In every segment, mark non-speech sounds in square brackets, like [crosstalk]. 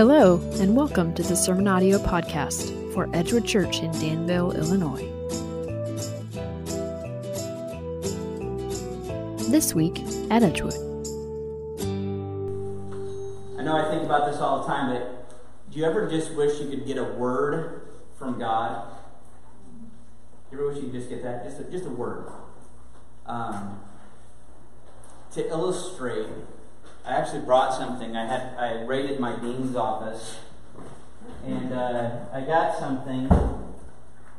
Hello, and welcome to the Sermon Audio Podcast for Edgewood Church in Danville, Illinois. This week at Edgewood. I know I think about this all the time, but do you ever just wish you could get a word from God? You ever wish you could just get that? Just a, just a word. Um, to illustrate I actually brought something. I had I raided my dean's office, and uh, I got something.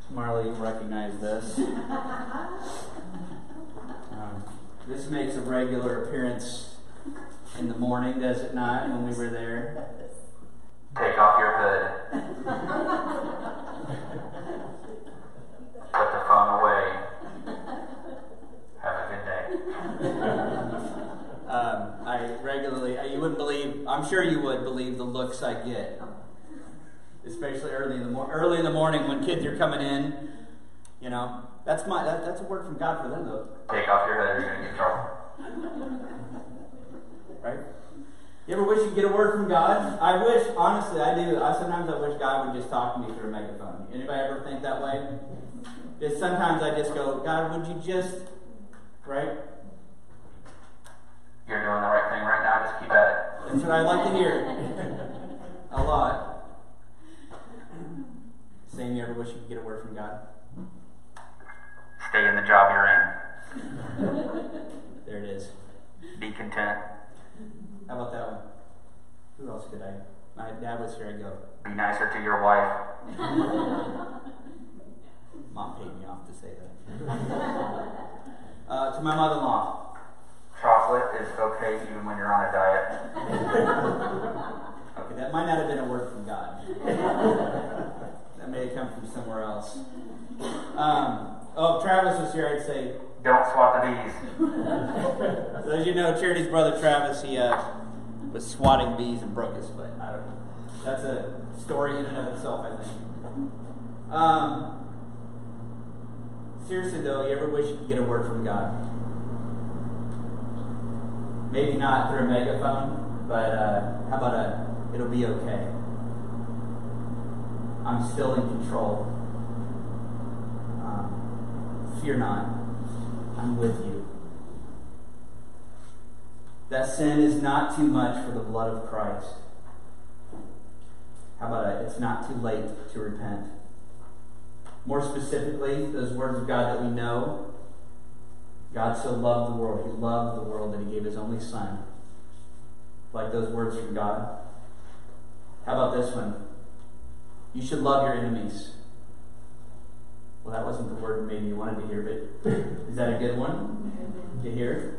Marley, you recognize this. [laughs] Um, this makes a regular appearance in the morning, does it not? When we were there. Take off your hood. [laughs] Put the phone away. Have a good day. Um, I regularly, you wouldn't believe, I'm sure you would believe the looks I get, especially early in the mor- early in the morning when kids are coming in. You know, that's my that, that's a word from God for them though. Take off your head, or you're gonna get trouble. Right? You ever wish you could get a word from God? I wish, honestly, I do. I sometimes I wish God would just talk to me through a megaphone. Anybody ever think that way? Just sometimes I just go, God, would you just, right? You're doing the right thing right now, just keep at it. That's what I like to hear. a lot. Same, you ever wish you could get a word from God? Stay in the job you're in. There it is. Be content. How about that one? Who else could I? My dad was here. I go. Be nicer to your wife. [laughs] Mom paid me off to say that. [laughs] Uh, to my mother-in-law. Okay even when you're on a diet. [laughs] Okay, that might not have been a word from God. [laughs] that may have come from somewhere else. Um, oh, if Travis was here, I'd say, Don't swat the bees. [laughs] so as you know, Charity's brother Travis, he uh, was swatting bees and broke his foot. I don't know. That's a story in and of itself, I think. Um, seriously, though, you ever wish you could get a word from God? Maybe not through a megaphone, but uh, how about a, it'll be okay. I'm still in control. Um, fear not. I'm with you. That sin is not too much for the blood of Christ. How about it? It's not too late to repent. More specifically, those words of God that we know God so loved the world. He loved the world that He gave His only Son. Like those words from God. How about this one? You should love your enemies. Well, that wasn't the word maybe you wanted to hear, but [laughs] is that a good one to hear?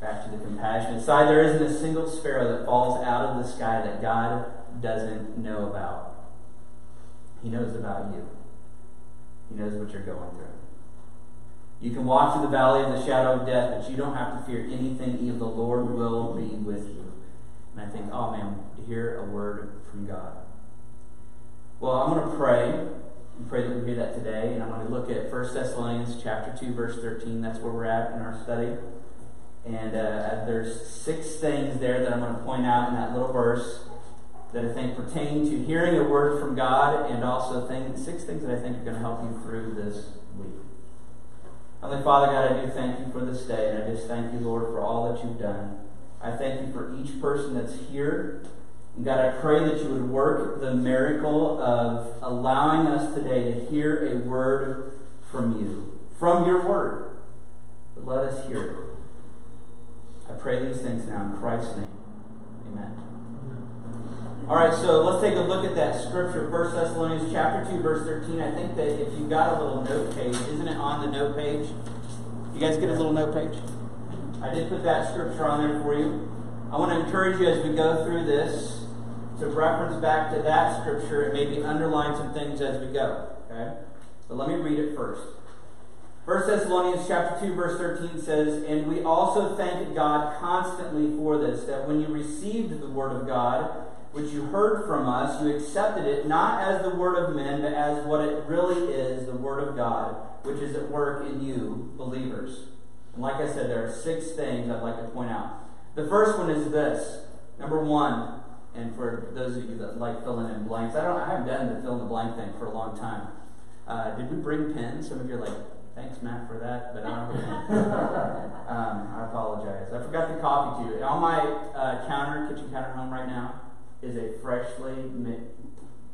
Back to the compassionate side. There isn't a single sparrow that falls out of the sky that God doesn't know about. He knows about you. He knows what you're going through. You can walk through the valley of the shadow of death, but you don't have to fear anything. Even the Lord will be with you. And I think, oh man, to hear a word from God. Well, I'm going to pray and pray that we hear that today. And I'm going to look at 1 Thessalonians chapter 2, verse 13. That's where we're at in our study. And uh, there's six things there that I'm going to point out in that little verse that I think pertain to hearing a word from God, and also six things that I think are going to help you through this week. Heavenly Father, God, I do thank you for this day, and I just thank you, Lord, for all that you've done. I thank you for each person that's here. And God, I pray that you would work the miracle of allowing us today to hear a word from you, from your word. But let us hear it. I pray these things now in Christ's name. Amen. All right, so let's take a look at that scripture, 1 Thessalonians chapter 2, verse 13. I think that if you got a little note page, isn't it on the note page? You guys get a little note page? I did put that scripture on there for you. I want to encourage you as we go through this to reference back to that scripture and maybe underline some things as we go. Okay? But let me read it first. 1 Thessalonians chapter 2 verse 13 says, "And we also thank God constantly for this, that when you received the word of God, which you heard from us, you accepted it not as the word of men, but as what it really is, the word of God, which is at work in you, believers." And like I said, there are six things I'd like to point out. The first one is this Number one, and for those of you that like filling in blanks, I don't I haven't done the fill in the blank thing for a long time. Uh, did we bring pens? Some of you are like, thanks Matt for that, but I don't [laughs] um, I apologize. I forgot the coffee too. On my uh, counter, kitchen counter home right now, is a freshly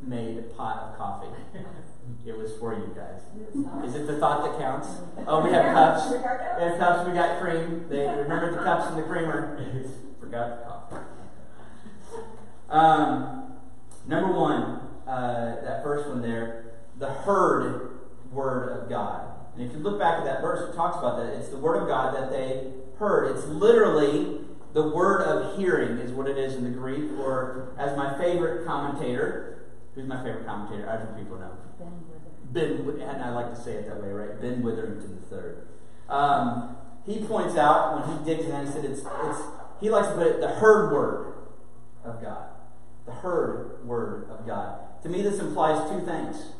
made pot of coffee. It was for you guys. Is it the thought that counts? Oh, we have cups. We have cups. We got cream. They remember the cups and the creamer. [laughs] Forgot the coffee. Um, number one, uh, that first one there, the heard word of God. And if you look back at that verse, it talks about that. It's the word of God that they heard. It's literally the word of hearing, is what it is in the Greek, or as my favorite commentator, who's my favorite commentator? I think people know. Ben, Witherington. Ben, and I like to say it that way, right? Ben Witherington III. Um, he points out when he digs in, he said it's, it's he likes to put it the heard word of God. The heard word of God. To me, this implies two things.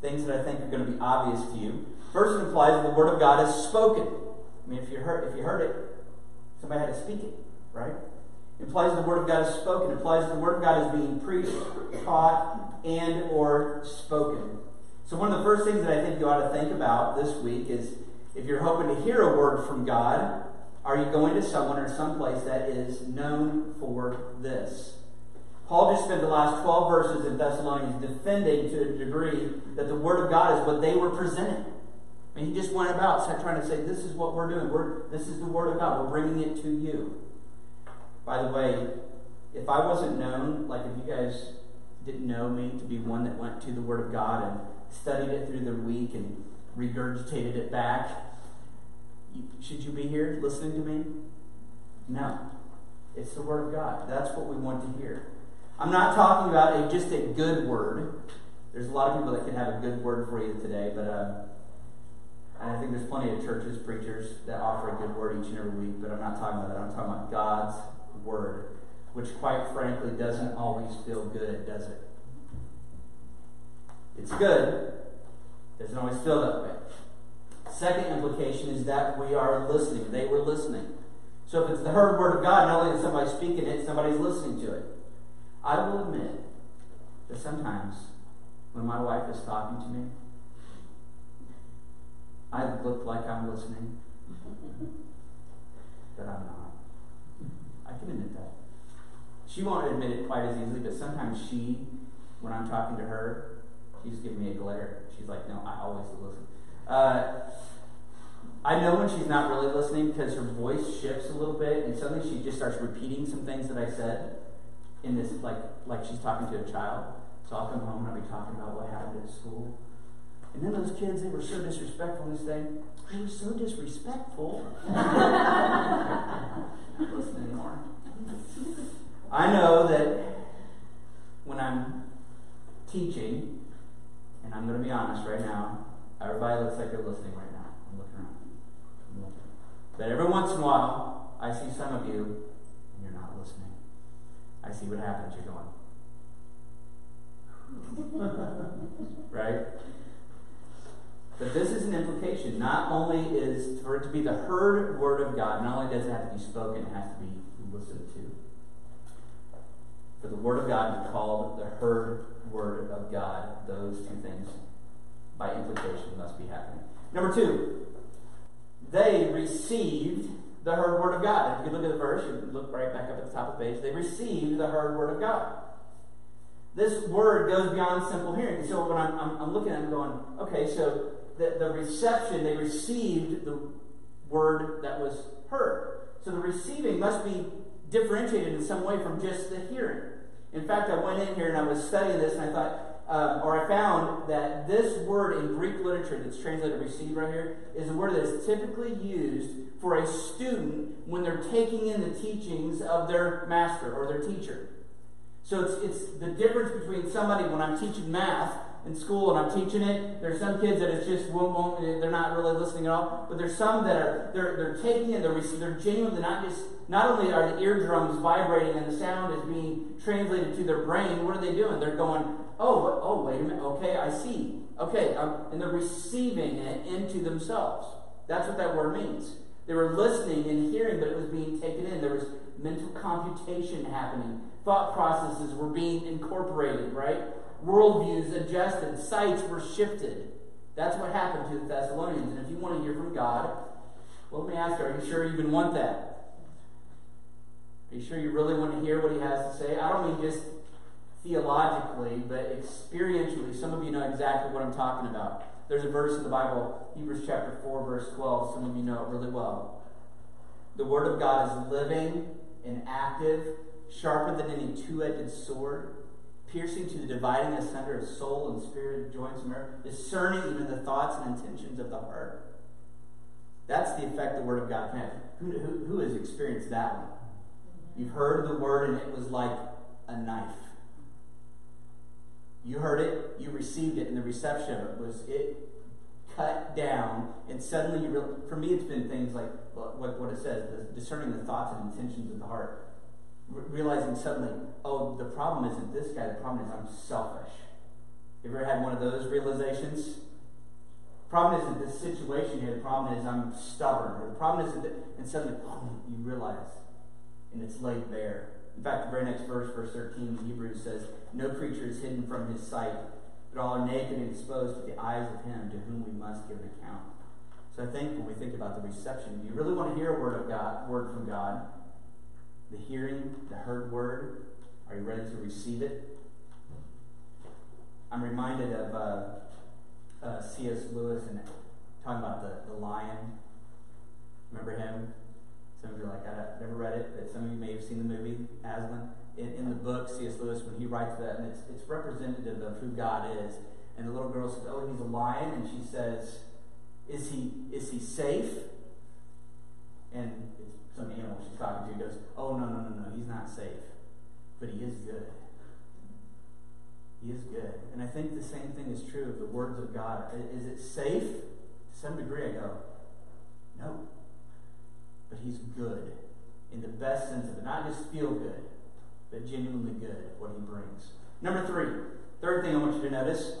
Things that I think are going to be obvious to you. First, it implies that the word of God is spoken. I mean, if you heard, if you heard it, somebody had to speak it, right? It implies the word of God is spoken. It implies the word of God is being preached, taught, and or spoken. So one of the first things that I think you ought to think about this week is if you're hoping to hear a word from God, are you going to someone or someplace that is known for this? Paul just spent the last 12 verses in Thessalonians defending to a degree that the Word of God is what they were presenting. Mean, he just went about trying to say, This is what we're doing. We're, this is the Word of God. We're bringing it to you. By the way, if I wasn't known, like if you guys didn't know me to be one that went to the Word of God and studied it through the week and regurgitated it back, should you be here listening to me? No. It's the Word of God. That's what we want to hear. I'm not talking about a, just a good word. There's a lot of people that can have a good word for you today, but uh, I think there's plenty of churches, preachers that offer a good word each and every week, but I'm not talking about that. I'm talking about God's word, which quite frankly doesn't always feel good, does it? It's good, doesn't always feel that way. Second implication is that we are listening. They were listening. So if it's the heard word of God, not only is somebody speaking it, somebody's listening to it. I will admit that sometimes when my wife is talking to me, I look like I'm listening, but I'm not. I can admit that. She won't admit it quite as easily, but sometimes she, when I'm talking to her, she's giving me a glare. She's like, no, I always listen. Uh, I know when she's not really listening because her voice shifts a little bit, and suddenly she just starts repeating some things that I said in this, like, like she's talking to a child. So I'll come home and I'll be talking about what happened at school. And then those kids, they were so disrespectful this day. They were so disrespectful. [laughs] listening. I know that when I'm teaching, and I'm going to be honest right now, everybody looks like they're listening right now. I'm looking around. I'm looking. But every once in a while, I see some of you, and you're not listening. I see what happens. You're going. [laughs] right? But this is an implication. Not only is for it to be the heard word of God, not only does it have to be spoken, it has to be listened to. For the word of God be called the heard word of God, those two things by implication must be happening. Number two, they received the heard word of God. If you look at the verse, you look right back up at the top of the page, they received the heard word of God. This word goes beyond simple hearing. So when I'm, I'm, I'm looking at it, I'm going, okay, so the, the reception, they received the word that was heard. So the receiving must be differentiated in some way from just the hearing. In fact, I went in here and I was studying this and I thought, um, or I found that this word in Greek literature that's translated receive right here is a word that is typically used for a student when they're taking in the teachings of their master or their teacher. So it's, it's the difference between somebody when I'm teaching math in school and I'm teaching it. There's some kids that it's just won't, won't they're not really listening at all. But there's some that are they're they're taking it. They're they're genuinely not just not only are the eardrums vibrating and the sound is being translated to their brain. What are they doing? They're going, oh, oh, wait a minute. Okay, I see. Okay, um, and they're receiving it into themselves. That's what that word means. They were listening and hearing, but it was being taken in. There was mental computation happening. Thought processes were being incorporated, right? Worldviews adjusted. Sights were shifted. That's what happened to the Thessalonians. And if you want to hear from God, well, let me ask you, are you sure you even want that? Are you sure you really want to hear what he has to say? I don't mean just theologically, but experientially. Some of you know exactly what I'm talking about. There's a verse in the Bible, Hebrews chapter 4, verse 12. Some of you know it really well. The Word of God is living and active, sharper than any two edged sword, piercing to the dividing asunder of soul and spirit, joints and marrow, discerning even the thoughts and intentions of the heart. That's the effect the Word of God can have. Who, who, who has experienced that one? You've heard the Word and it was like a knife. You heard it, you received it, and the reception of it was it cut down, and suddenly you for me it's been things like what, what it says, discerning the thoughts and intentions of the heart. Re- realizing suddenly, oh, the problem isn't this guy, the problem is I'm selfish. You ever had one of those realizations? The problem isn't this situation here, the problem is I'm stubborn. Or the problem isn't that, and suddenly, boom, you realize, and it's laid bare. In fact, the very next verse, verse 13 in Hebrews says, No creature is hidden from his sight, but all are naked and exposed to the eyes of him to whom we must give an account. So I think when we think about the reception, you really want to hear a word of God, word from God? The hearing, the heard word, are you ready to receive it? I'm reminded of uh, uh, C.S. Lewis and talking about the, the lion. Remember him? Some of you are like, I've never read it, but some of you may have seen the movie Aslan. In, in the book, C.S. Lewis, when he writes that, and it's, it's representative of who God is. And the little girl says, Oh, he's a lion. And she says, Is he, is he safe? And it's some animal she's talking to goes, Oh, no, no, no, no, he's not safe. But he is good. He is good. And I think the same thing is true of the words of God. Is it safe? To some degree, I go, No but he's good in the best sense of it. Not just feel good, but genuinely good, what he brings. Number three, third thing I want you to notice.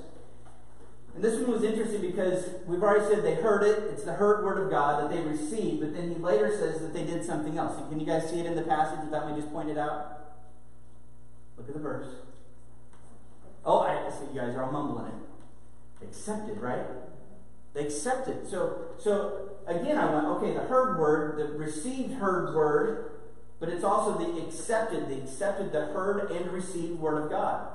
And this one was interesting because we've already said they heard it. It's the heard word of God that they received, but then he later says that they did something else. Can you guys see it in the passage that we just pointed out? Look at the verse. Oh, I see you guys are all mumbling it. Accepted, right? They accepted. So, so again, I went, okay, the heard word, the received heard word, but it's also the accepted, the accepted, the heard and received word of God.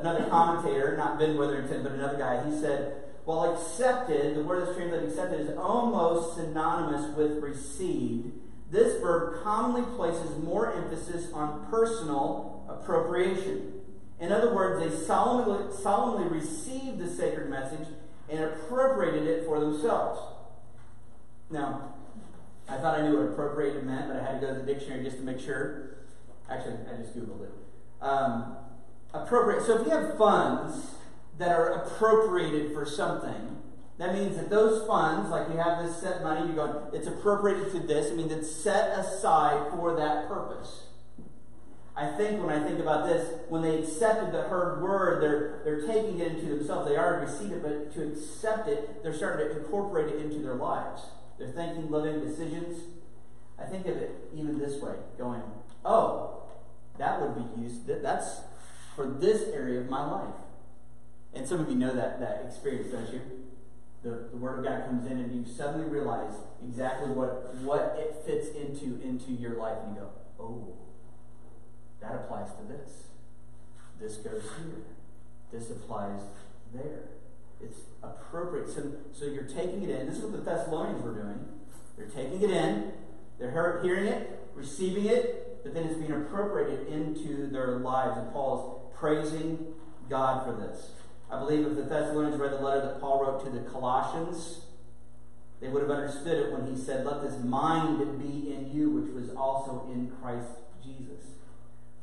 Another commentator, not Ben Witherington, but another guy, he said, while accepted, the word that's translated accepted is almost synonymous with received, this verb commonly places more emphasis on personal appropriation. In other words, they solemnly, solemnly received the sacred message and appropriated it for themselves. Now, I thought I knew what appropriated meant, but I had to go to the dictionary just to make sure. Actually, I just Googled it. Um, appropriate. So if you have funds that are appropriated for something, that means that those funds, like you have this set money, you're going, it's appropriated to this. I mean, it's set aside for that purpose. I think when I think about this, when they accepted the heard word, they're, they're taking it into themselves. They already received it, but to accept it, they're starting to incorporate it into their lives. They're thinking, living decisions. I think of it even this way, going, oh, that would be used, that's for this area of my life. And some of you know that, that experience, don't you? The, the Word of God comes in and you suddenly realize exactly what, what it fits into into your life, and you go, oh, that applies to this. This goes here. This applies there. It's appropriate. So, so you're taking it in. This is what the Thessalonians were doing. They're taking it in, they're hearing it, receiving it, but then it's being appropriated into their lives. And Paul's praising God for this. I believe if the Thessalonians read the letter that Paul wrote to the Colossians, they would have understood it when he said, Let this mind be in you, which was also in Christ Jesus.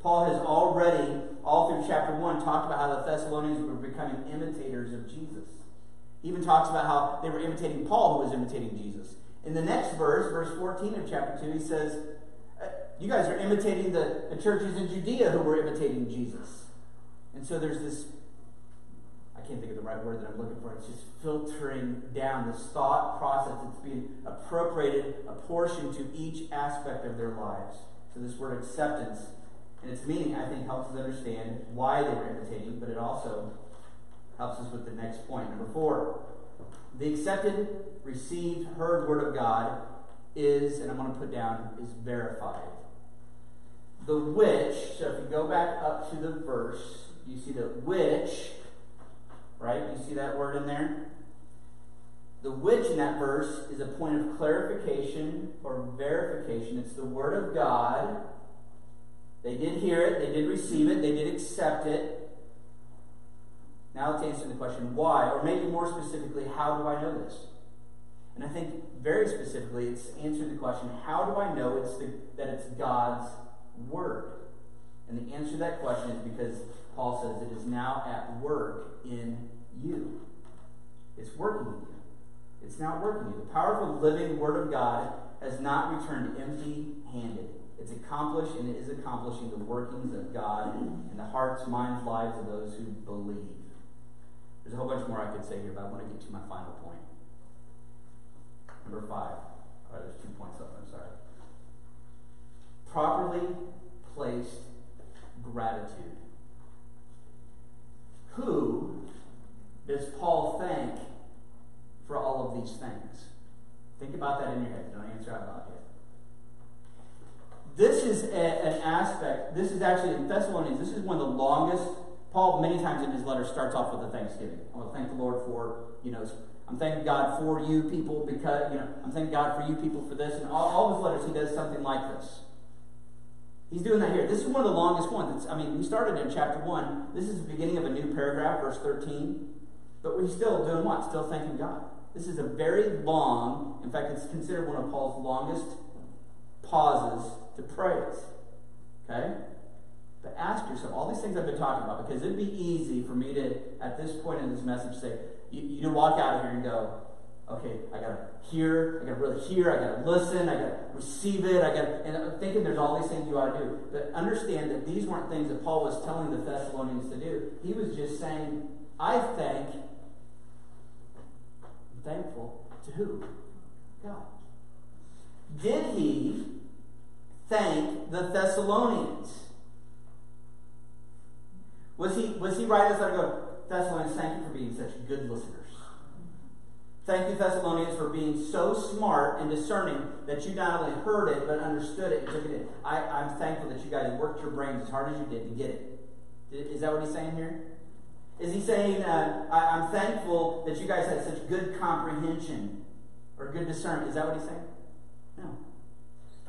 Paul has already, all through chapter 1, talked about how the Thessalonians were becoming imitators of Jesus. He even talks about how they were imitating Paul, who was imitating Jesus. In the next verse, verse 14 of chapter 2, he says, uh, You guys are imitating the, the churches in Judea who were imitating Jesus. And so there's this, I can't think of the right word that I'm looking for. It's just filtering down this thought process that's being appropriated, apportioned to each aspect of their lives. So this word acceptance and its meaning, I think, helps us understand why they were imitating, but it also helps us with the next point. Number four, the accepted, received, heard word of God is, and I'm going to put down, is verified. The which, so if you go back up to the verse, you see the which, right? You see that word in there? The which in that verse is a point of clarification or verification. It's the Word of God. They did hear it, they did receive it, they did accept it. Now let's answer the question why, or maybe more specifically, how do I know this? And I think very specifically, it's answering the question how do I know it's the, that it's God's Word? And the answer to that question is because Paul says it is now at work in you. It's working in you. It's now working in you. The powerful living Word of God has not returned empty handed. It's accomplished and it is accomplishing the workings of God in the hearts, minds, lives of those who believe. There's a whole bunch more I could say here, but I want to get to my final point. Number five. All right, there's two points left. I'm sorry. Properly placed gratitude. Who does Paul thank for all of these things? Think about that in your head. Don't answer out loud yet. This is a, an aspect, this is actually in Thessalonians, this is one of the longest. Paul, many times in his letter, starts off with a thanksgiving. I want to thank the Lord for, you know, I'm thanking God for you people because, you know, I'm thanking God for you people for this. And all, all his letters, he does something like this. He's doing that here. This is one of the longest ones. It's, I mean, we started in chapter 1. This is the beginning of a new paragraph, verse 13. But he's still doing what? Still thanking God. This is a very long, in fact, it's considered one of Paul's longest pauses to praise. Okay? But ask yourself, all these things I've been talking about, because it'd be easy for me to, at this point in this message, say, you, you walk out of here and go, okay, I gotta hear, I gotta really hear, I gotta listen, I gotta receive it, I gotta, and I'm thinking there's all these things you ought to do. But understand that these weren't things that Paul was telling the Thessalonians to do. He was just saying, I thank, I'm thankful to who? God. Did he thank the Thessalonians? Was he, was he right as I go, Thessalonians, thank you for being such good listeners. Thank you, Thessalonians, for being so smart and discerning that you not only heard it, but understood it and took it in. I, I'm thankful that you guys worked your brains as hard as you did to get it. Is that what he's saying here? Is he saying, uh, I, am thankful that you guys had such good comprehension or good discernment? Is that what he's saying?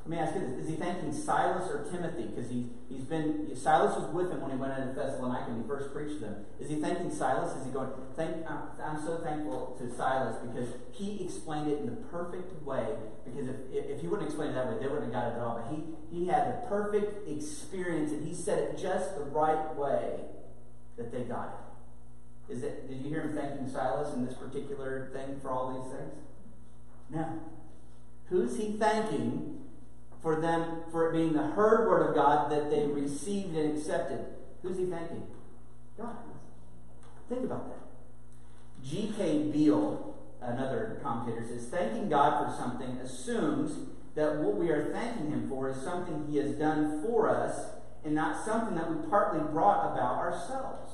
Let me ask you this. Is he thanking Silas or Timothy? Because he, he's been, Silas was with him when he went into Thessalonica and he first preached to them. Is he thanking Silas? Is he going, Thank, I'm so thankful to Silas because he explained it in the perfect way. Because if, if he wouldn't explain it that way, they wouldn't have got it at all. But he, he had the perfect experience and he said it just the right way that they got it. Is it, did you hear him thanking Silas in this particular thing for all these things? No. Who's he thanking for them, for it being the heard word of God that they received and accepted. Who's he thanking? God. Think about that. G.K. Beale, another commentator, says thanking God for something assumes that what we are thanking him for is something he has done for us and not something that we partly brought about ourselves.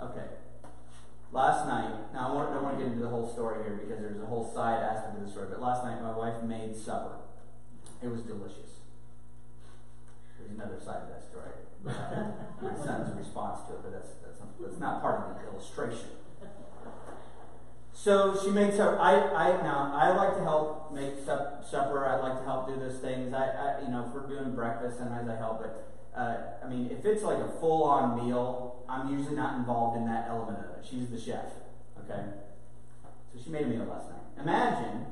Okay. Last night, now I don't want to get into the whole story here because there's a whole side aspect of the story, but last night my wife made supper. It was delicious. There's another side of that story. [laughs] my son's response to it, but that's, that's, not, that's not part of the illustration. So she makes up. I, I now I like to help make supper. I like to help do those things. I, I you know, if we're doing breakfast, sometimes I help. But uh, I mean, if it's like a full-on meal, I'm usually not involved in that element of it. She's the chef. Okay. So she made a meal last night. Imagine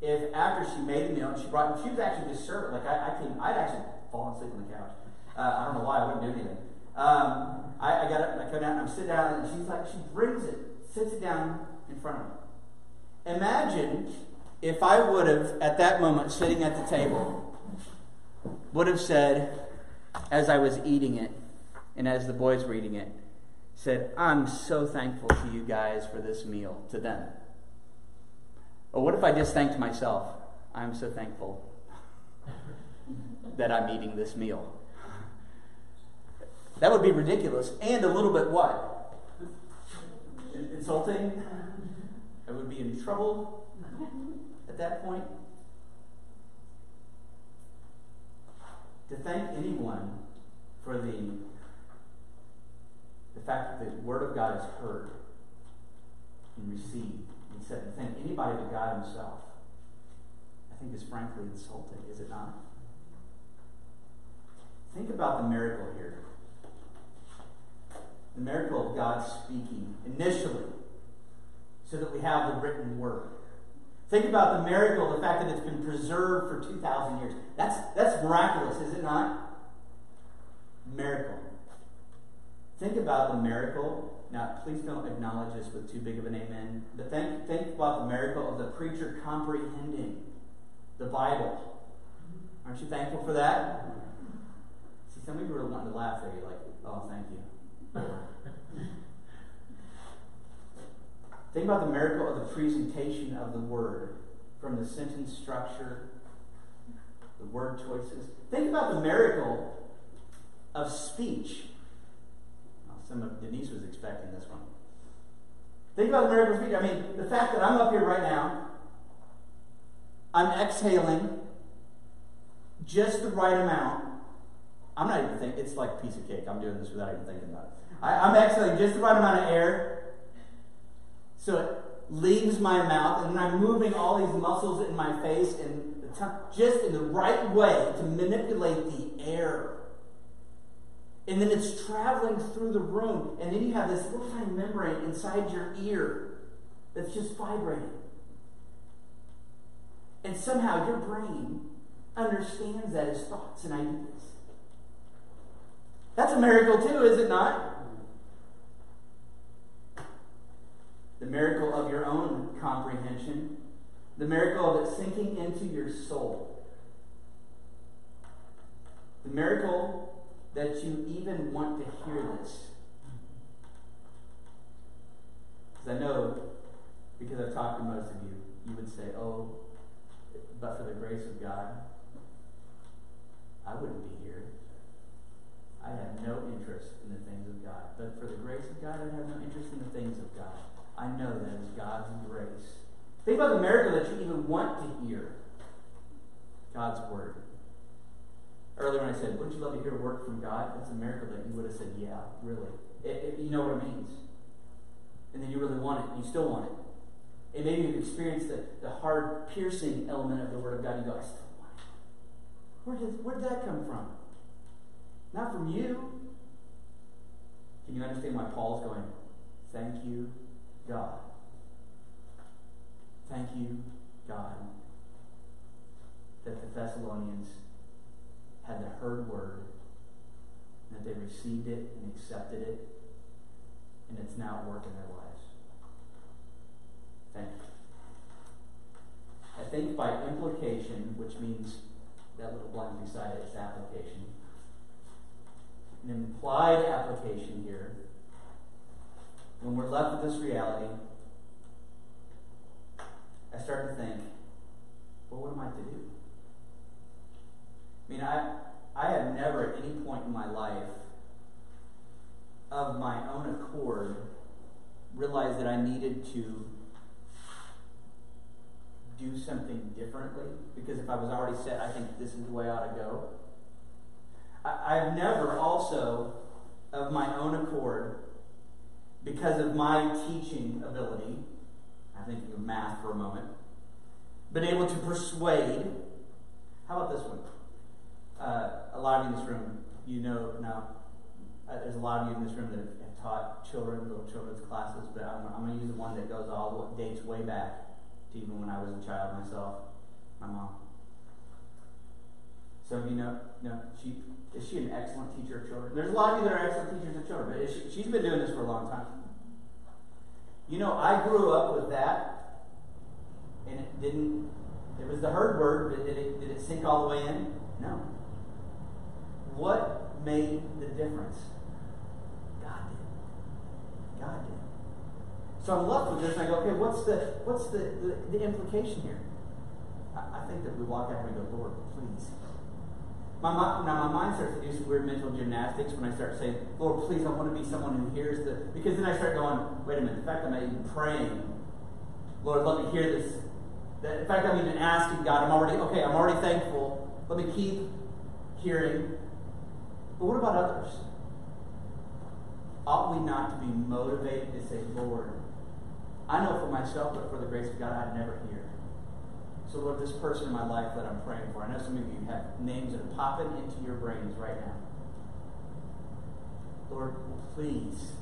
if after she made the meal and she brought, she was actually just serving. Like I, I came, I'd actually fallen asleep on the couch. Uh, I don't know why I wouldn't do anything. Um, I, I got up and I come down and I'm sitting down and she's like, she brings it, sits it down in front of me. Imagine if I would have, at that moment, sitting at the table, would have said, as I was eating it, and as the boys were eating it, said, I'm so thankful to you guys for this meal, to them. Or what if I just thanked myself? I'm so thankful that I'm eating this meal. That would be ridiculous and a little bit what? Insulting. I would be in trouble at that point. To thank anyone for the, the fact that the Word of God is heard and received, said to thank anybody but God Himself, I think is frankly insulting, is it not? Think about the miracle here. The miracle of God speaking initially so that we have the written word. Think about the miracle, the fact that it's been preserved for 2,000 years. That's, that's miraculous, is it not? Miracle. Think about the miracle. Now, please don't acknowledge this with too big of an amen, but think, think about the miracle of the preacher comprehending the Bible. Aren't you thankful for that? See, some of you are wanting to laugh there. You're like, oh, thank you. Think about the miracle of the presentation of the word from the sentence structure, the word choices. Think about the miracle of speech. Some of Denise was expecting this one. Think about the miracle speech. I mean, the fact that I'm up here right now, I'm exhaling just the right amount. I'm not even thinking, it's like a piece of cake. I'm doing this without even thinking about it. I, I'm exhaling just the right amount of air so it leaves my mouth, and I'm moving all these muscles in my face and just in the right way to manipulate the air. And then it's traveling through the room, and then you have this little tiny membrane inside your ear that's just vibrating. And somehow your brain understands that as thoughts and ideas. That's a miracle, too, is it not? the miracle of your own comprehension, the miracle of it sinking into your soul, the miracle that you even want to hear this. Because I know, because I've talked to most of you, you would say, oh, but for the grace of God, I wouldn't be here. I have no interest in the things of God. But for the grace of God, I have no interest in the things of God. I know that is God's grace. Think about the miracle that you even want to hear God's word. Earlier when I said, wouldn't you love to hear a word from God? That's a miracle that you would have said, yeah, really. It, it, you know what it means. And then you really want it. You still want it. And maybe you've experienced the, the hard, piercing element of the Word of God. You go, I still want it. Where did, where did that come from? Not from you. Can you understand why Paul's going, Thank you, God. Thank you, God, that the Thessalonians had the heard word, that they received it and accepted it, and it's now at work in their lives. Thank you. I think by implication, which means that little blank beside it is application, an implied application here when we're left with this reality, I start to think, well, what am I to do? I mean, I, I have never at any point in my life, of my own accord, realized that I needed to do something differently. Because if I was already set, I think this is the way I ought to go. I, I've never also, of my own accord, because of my teaching ability, I think of math for a moment, been able to persuade. How about this one? Uh, a lot of you in this room, you know now, uh, there's a lot of you in this room that have, have taught children, little children's classes, but I'm, I'm going to use the one that goes all the dates way back to even when I was a child myself, my mom. Some of you know, no, she is she an excellent teacher of children? There's a lot of you that are excellent teachers of children, but she, she's been doing this for a long time. You know, I grew up with that, and it didn't. It was the heard word, but did it, did it sink all the way in? No. What made the difference? God did. God did. So I'm left with this, and I go, okay, what's the what's the, the, the implication here? I, I, think that we walk out and we go, Lord, please. My, now my mind starts to do some weird mental gymnastics when I start saying, Lord, please, I want to be someone who hears the because then I start going, wait a minute, the fact that I'm even praying, Lord, let me hear this. In fact I'm even asking God, I'm already okay, I'm already thankful. Let me keep hearing. But what about others? Ought we not to be motivated to say, Lord, I know for myself, but for the grace of God, I'd never hear. So, Lord, this person in my life that I'm praying for, I know some of you have names that are popping into your brains right now. Lord, please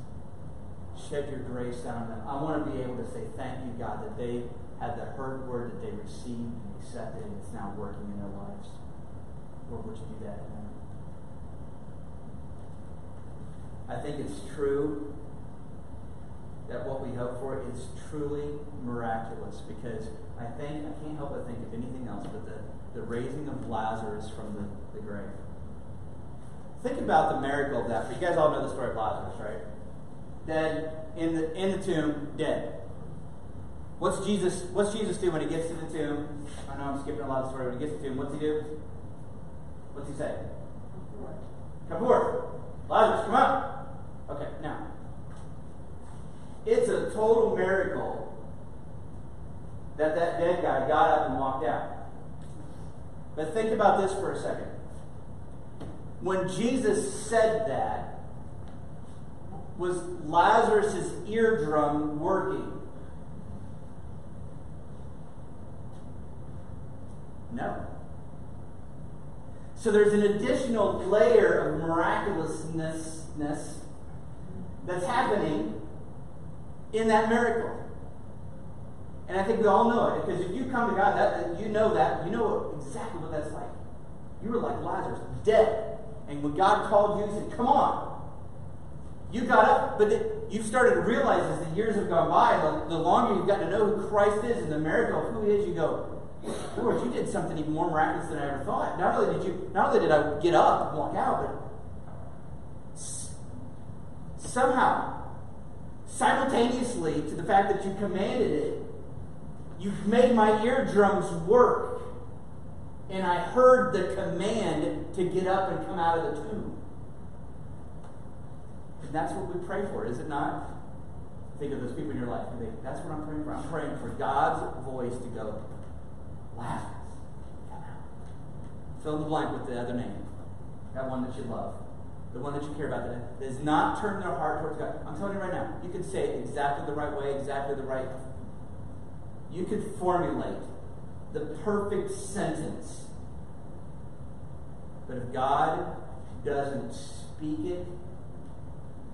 shed your grace down on them. I want to be able to say thank you, God, that they had the heard word that they received and accepted, and it's now working in their lives. Lord, would you do that I think it's true that what we hope for is truly miraculous because I think, I can't help but think of anything else but the, the raising of Lazarus from the, the grave. Think about the miracle of that. You guys all know the story of Lazarus, right? Dead, in the, in the tomb, dead. What's Jesus, what's Jesus do when he gets to the tomb? I know I'm skipping a lot of story. When he gets to the tomb, what's he do? What's he say? Come forth. Lazarus, come out. Okay, now, it's total miracle that that dead guy got up and walked out. But think about this for a second. When Jesus said that, was Lazarus' eardrum working? No. So there's an additional layer of miraculousness that's happening in that miracle. And I think we all know it because if you come to God, that you know that you know exactly what that's like. You were like Lazarus, dead, and when God called you, He said, "Come on." You got up, but you've started to realize as the years have gone by, the, the longer you've gotten to know who Christ is and the miracle of who He is, you go, Lord, you did something even more miraculous than I ever thought. Not only did you, not only did I get up and walk out, but somehow simultaneously to the fact that you commanded it, you've made my eardrums work. And I heard the command to get up and come out of the tomb. And that's what we pray for, is it not? Think of those people in your life. Think, that's what I'm praying for. I'm praying for God's voice to go, Lazarus, come out. Fill in the blank with the other name. That one that you love the one that you care about, that does not turn their heart towards God. I'm telling you right now, you can say it exactly the right way, exactly the right. You could formulate the perfect sentence. But if God doesn't speak it,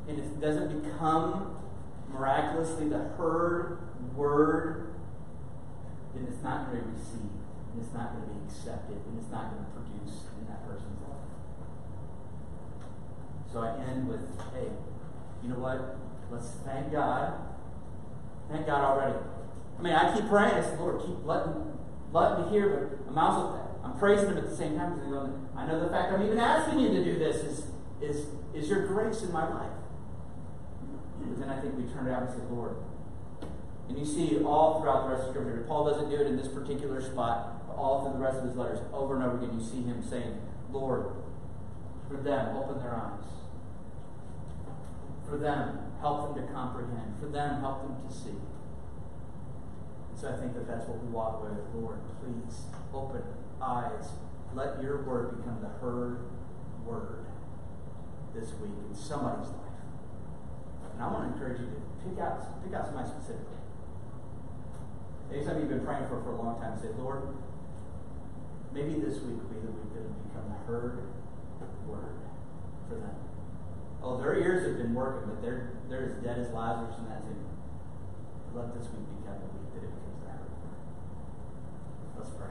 and it doesn't become miraculously the heard word, then it's not going to be received, and it's not going to be accepted, and it's not going to produce in that person's life. So I end with, hey, you know what? Let's thank God. Thank God already. I mean, I keep praying. I say, Lord, keep letting, let me hear, but I'm also I'm praising Him at the same time because I know the fact I'm even asking you to do this is is is your grace in my life. But then I think we turn it out and say, Lord. And you see all throughout the rest of Scripture. Paul doesn't do it in this particular spot, but all through the rest of his letters, over and over again, you see him saying, Lord, for them, open their eyes for them, help them to comprehend. For them, help them to see. So I think that that's what we walk with. Lord, please open eyes. Let your word become the heard word this week in somebody's life. And I want to encourage you to pick out, pick out somebody specifically. Maybe some of you have been praying for for a long time. Say, Lord, maybe this week will be the week that become the heard word for them. Oh, their ears have been working, but they're, they're as dead as Lazarus in that tomb. Let this week become the week that it becomes that. Let's pray.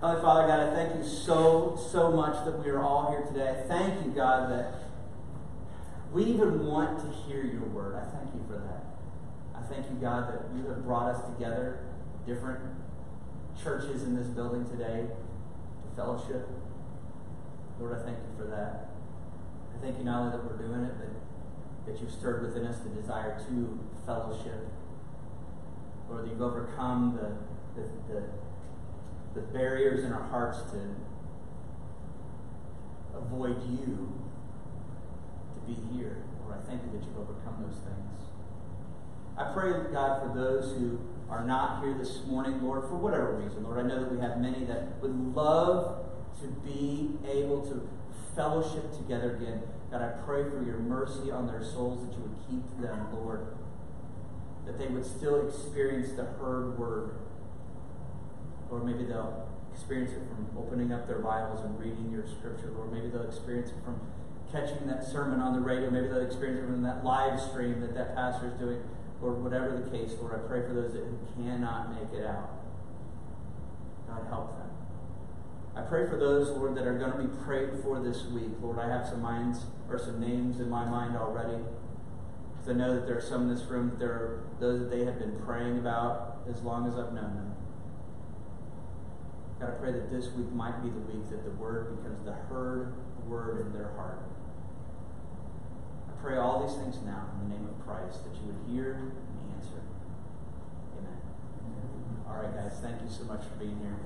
Holy Father, God, I thank you so, so much that we are all here today. Thank you, God, that we even want to hear your word. I thank you for that. I thank you, God, that you have brought us together, different churches in this building today, to fellowship. Lord, I thank you for that thank you not only that we're doing it, but that you've stirred within us the desire to fellowship. Lord, that you've overcome the, the, the, the barriers in our hearts to avoid you to be here. Lord, I thank you that you've overcome those things. I pray, God, for those who are not here this morning, Lord, for whatever reason. Lord, I know that we have many that would love to be able to fellowship together again. God, I pray for your mercy on their souls that you would keep them, Lord. That they would still experience the heard word. Or maybe they'll experience it from opening up their Bibles and reading your scripture. Lord, maybe they'll experience it from catching that sermon on the radio. Maybe they'll experience it from that live stream that that pastor is doing. Lord, whatever the case, Lord, I pray for those that cannot make it out. God, help them. I pray for those, Lord, that are going to be prayed for this week. Lord, I have some minds or some names in my mind already. Because I know that there are some in this room that there are those that they have been praying about as long as I've known them. God, I pray that this week might be the week that the word becomes the heard word in their heart. I pray all these things now in the name of Christ that you would hear and answer. Amen. All right, guys, thank you so much for being here.